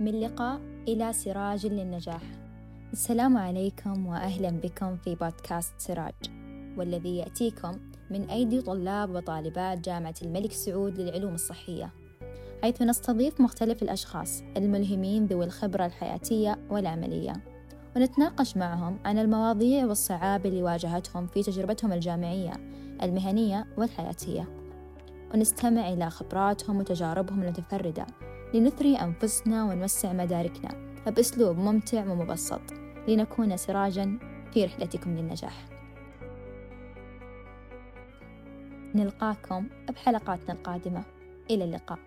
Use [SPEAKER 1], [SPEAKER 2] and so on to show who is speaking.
[SPEAKER 1] من لقاء إلى سراج للنجاح. السلام عليكم وأهلا بكم في بودكاست سراج والذي يأتيكم من أيدي طلاب وطالبات جامعة الملك سعود للعلوم الصحية حيث نستضيف مختلف الأشخاص الملهمين ذوي الخبرة الحياتية والعملية. ونتناقش معهم عن المواضيع والصعاب اللي واجهتهم في تجربتهم الجامعية المهنية والحياتية. ونستمع إلى خبراتهم وتجاربهم المتفردة. لنثري أنفسنا ونوسع مداركنا بأسلوب ممتع ومبسط. لنكون سراجا في رحلتكم للنجاح. نلقاكم بحلقاتنا القادمة. إلى اللقاء.